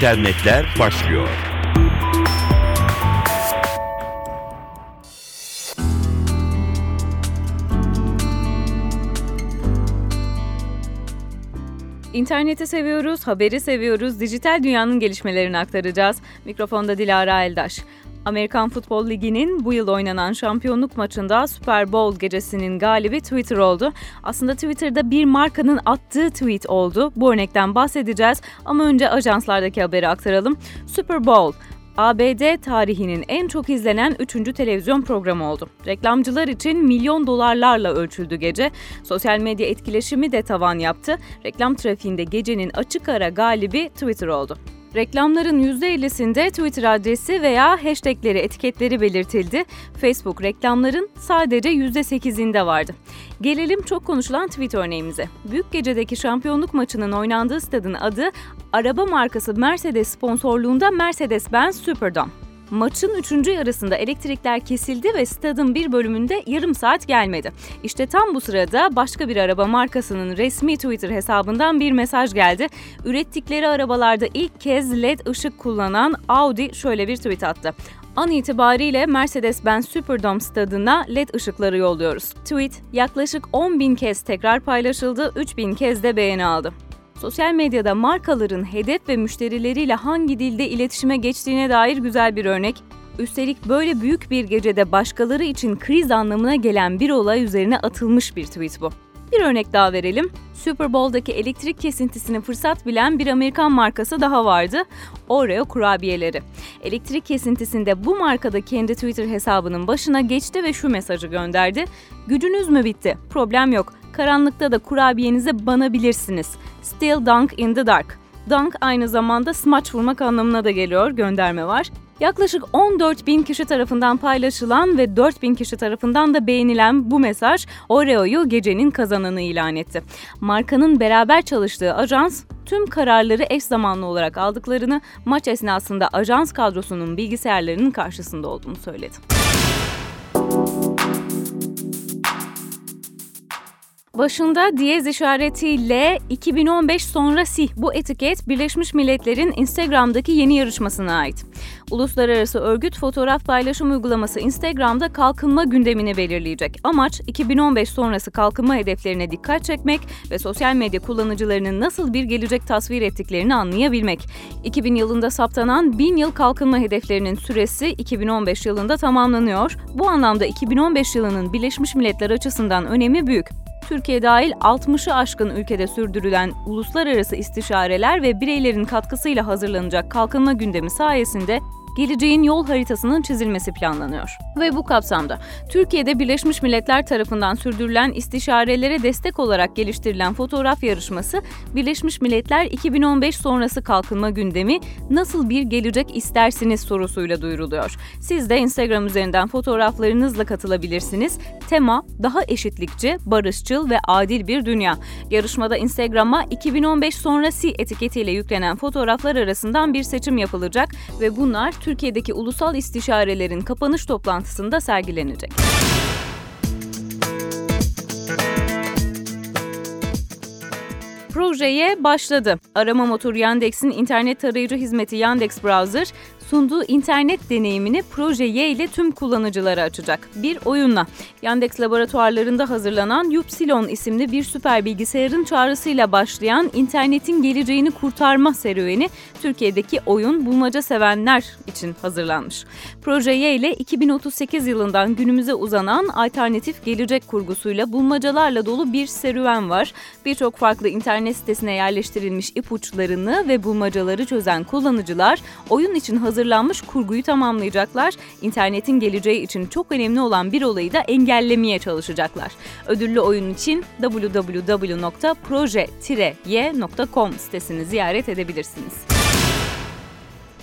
internetler başlıyor. İnterneti seviyoruz, haberi seviyoruz, dijital dünyanın gelişmelerini aktaracağız. Mikrofonda Dilara Eldaş. Amerikan Futbol Ligi'nin bu yıl oynanan şampiyonluk maçında Super Bowl gecesinin galibi Twitter oldu. Aslında Twitter'da bir markanın attığı tweet oldu. Bu örnekten bahsedeceğiz ama önce ajanslardaki haberi aktaralım. Super Bowl ABD tarihinin en çok izlenen 3. televizyon programı oldu. Reklamcılar için milyon dolarlarla ölçüldü gece. Sosyal medya etkileşimi de tavan yaptı. Reklam trafiğinde gecenin açık ara galibi Twitter oldu. Reklamların %50'sinde Twitter adresi veya hashtagleri, etiketleri belirtildi. Facebook reklamların sadece %8'inde vardı. Gelelim çok konuşulan tweet örneğimize. Büyük gecedeki şampiyonluk maçının oynandığı stadın adı araba markası Mercedes sponsorluğunda Mercedes-Benz Superdome. Maçın 3. yarısında elektrikler kesildi ve stadın bir bölümünde yarım saat gelmedi. İşte tam bu sırada başka bir araba markasının resmi Twitter hesabından bir mesaj geldi. Ürettikleri arabalarda ilk kez LED ışık kullanan Audi şöyle bir tweet attı. An itibariyle Mercedes-Benz Superdome stadına LED ışıkları yolluyoruz. Tweet yaklaşık 10 bin kez tekrar paylaşıldı, 3 bin kez de beğeni aldı. Sosyal medyada markaların hedef ve müşterileriyle hangi dilde iletişime geçtiğine dair güzel bir örnek. Üstelik böyle büyük bir gecede başkaları için kriz anlamına gelen bir olay üzerine atılmış bir tweet bu. Bir örnek daha verelim. Super Bowl'daki elektrik kesintisini fırsat bilen bir Amerikan markası daha vardı. Oreo kurabiyeleri. Elektrik kesintisinde bu markada kendi Twitter hesabının başına geçti ve şu mesajı gönderdi. Gücünüz mü bitti? Problem yok. Karanlıkta da kurabiyenizi banabilirsiniz. Still dunk in the dark. Dunk aynı zamanda smaç vurmak anlamına da geliyor, gönderme var. Yaklaşık 14 bin kişi tarafından paylaşılan ve 4 bin kişi tarafından da beğenilen bu mesaj Oreo'yu gecenin kazananı ilan etti. Markanın beraber çalıştığı ajans tüm kararları eş zamanlı olarak aldıklarını, maç esnasında ajans kadrosunun bilgisayarlarının karşısında olduğunu söyledi. Başında diyez işaretiyle 2015 sonrası bu etiket Birleşmiş Milletler'in Instagram'daki yeni yarışmasına ait. Uluslararası örgüt fotoğraf paylaşım uygulaması Instagram'da kalkınma gündemini belirleyecek. Amaç 2015 sonrası kalkınma hedeflerine dikkat çekmek ve sosyal medya kullanıcılarının nasıl bir gelecek tasvir ettiklerini anlayabilmek. 2000 yılında saptanan 1000 yıl kalkınma hedeflerinin süresi 2015 yılında tamamlanıyor. Bu anlamda 2015 yılının Birleşmiş Milletler açısından önemi büyük. Türkiye dahil 60'ı aşkın ülkede sürdürülen uluslararası istişareler ve bireylerin katkısıyla hazırlanacak kalkınma gündemi sayesinde geleceğin yol haritasının çizilmesi planlanıyor. Ve bu kapsamda Türkiye'de Birleşmiş Milletler tarafından sürdürülen istişarelere destek olarak geliştirilen fotoğraf yarışması Birleşmiş Milletler 2015 sonrası kalkınma gündemi nasıl bir gelecek istersiniz sorusuyla duyuruluyor. Siz de Instagram üzerinden fotoğraflarınızla katılabilirsiniz. Tema daha eşitlikçi, barışçıl ve adil bir dünya. Yarışmada Instagram'a 2015 sonrası etiketiyle yüklenen fotoğraflar arasından bir seçim yapılacak ve bunlar Türkiye'deki ulusal istişarelerin kapanış toplantısında sergilenecek. Projeye başladı. Arama motoru Yandex'in internet tarayıcı hizmeti Yandex Browser, sunduğu internet deneyimini Proje Y ile tüm kullanıcılara açacak. Bir oyunla. Yandex laboratuvarlarında hazırlanan Yupsilon isimli bir süper bilgisayarın çağrısıyla başlayan internetin geleceğini kurtarma serüveni Türkiye'deki oyun bulmaca sevenler için hazırlanmış. Proje Y ile 2038 yılından günümüze uzanan alternatif gelecek kurgusuyla bulmacalarla dolu bir serüven var. Birçok farklı internet sitesine yerleştirilmiş ipuçlarını ve bulmacaları çözen kullanıcılar oyun için hazır hazırlanmış kurguyu tamamlayacaklar. İnternetin geleceği için çok önemli olan bir olayı da engellemeye çalışacaklar. Ödüllü oyun için www.proje-y.com sitesini ziyaret edebilirsiniz.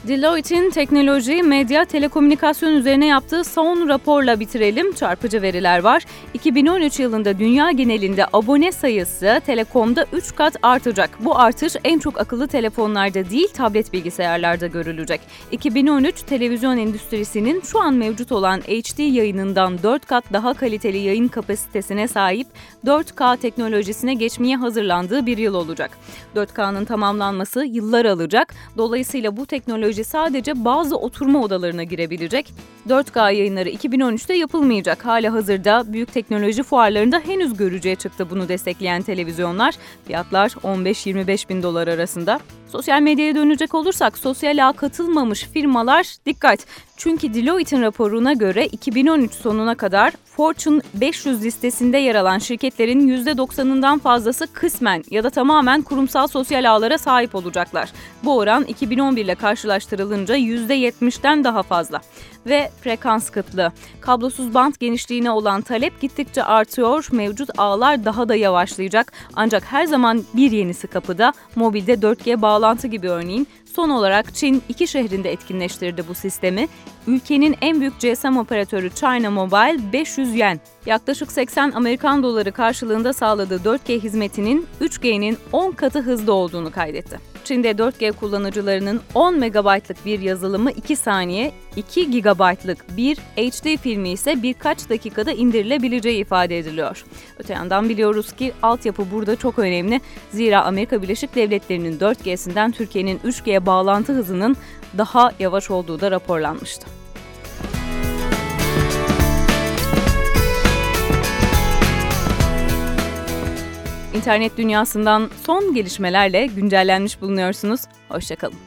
Deloitte'in teknoloji, medya, telekomünikasyon üzerine yaptığı son raporla bitirelim. Çarpıcı veriler var. 2013 yılında dünya genelinde abone sayısı telekomda 3 kat artacak. Bu artış en çok akıllı telefonlarda değil, tablet bilgisayarlarda görülecek. 2013 televizyon endüstrisinin şu an mevcut olan HD yayınından 4 kat daha kaliteli yayın kapasitesine sahip 4K teknolojisine geçmeye hazırlandığı bir yıl olacak. 4K'nın tamamlanması yıllar alacak. Dolayısıyla bu teknoloji teknoloji sadece bazı oturma odalarına girebilecek. 4K yayınları 2013'te yapılmayacak. Hala hazırda büyük teknoloji fuarlarında henüz görücüye çıktı bunu destekleyen televizyonlar. Fiyatlar 15-25 bin dolar arasında. Sosyal medyaya dönecek olursak sosyal ağ katılmamış firmalar dikkat. Çünkü Deloitte'in raporuna göre 2013 sonuna kadar Fortune 500 listesinde yer alan şirketlerin %90'ından fazlası kısmen ya da tamamen kurumsal sosyal ağlara sahip olacaklar. Bu oran 2011 ile karşılaştırılınca %70'den daha fazla. Ve frekans kıtlığı. Kablosuz bant genişliğine olan talep gittikçe artıyor, mevcut ağlar daha da yavaşlayacak. Ancak her zaman bir yenisi kapıda, mobilde 4G bağlantı gibi örneğin Son olarak Çin iki şehrinde etkinleştirdi bu sistemi. Ülkenin en büyük GSM operatörü China Mobile 500 yen, yaklaşık 80 Amerikan doları karşılığında sağladığı 4G hizmetinin 3G'nin 10 katı hızlı olduğunu kaydetti. Çin'de 4G kullanıcılarının 10 MB'lık bir yazılımı 2 saniye, 2 GB'lık bir HD filmi ise birkaç dakikada indirilebileceği ifade ediliyor. Öte yandan biliyoruz ki altyapı burada çok önemli. Zira Amerika Birleşik Devletleri'nin 4G'sinden Türkiye'nin 3G bağlantı hızının daha yavaş olduğu da raporlanmıştı. İnternet dünyasından son gelişmelerle güncellenmiş bulunuyorsunuz. Hoşçakalın.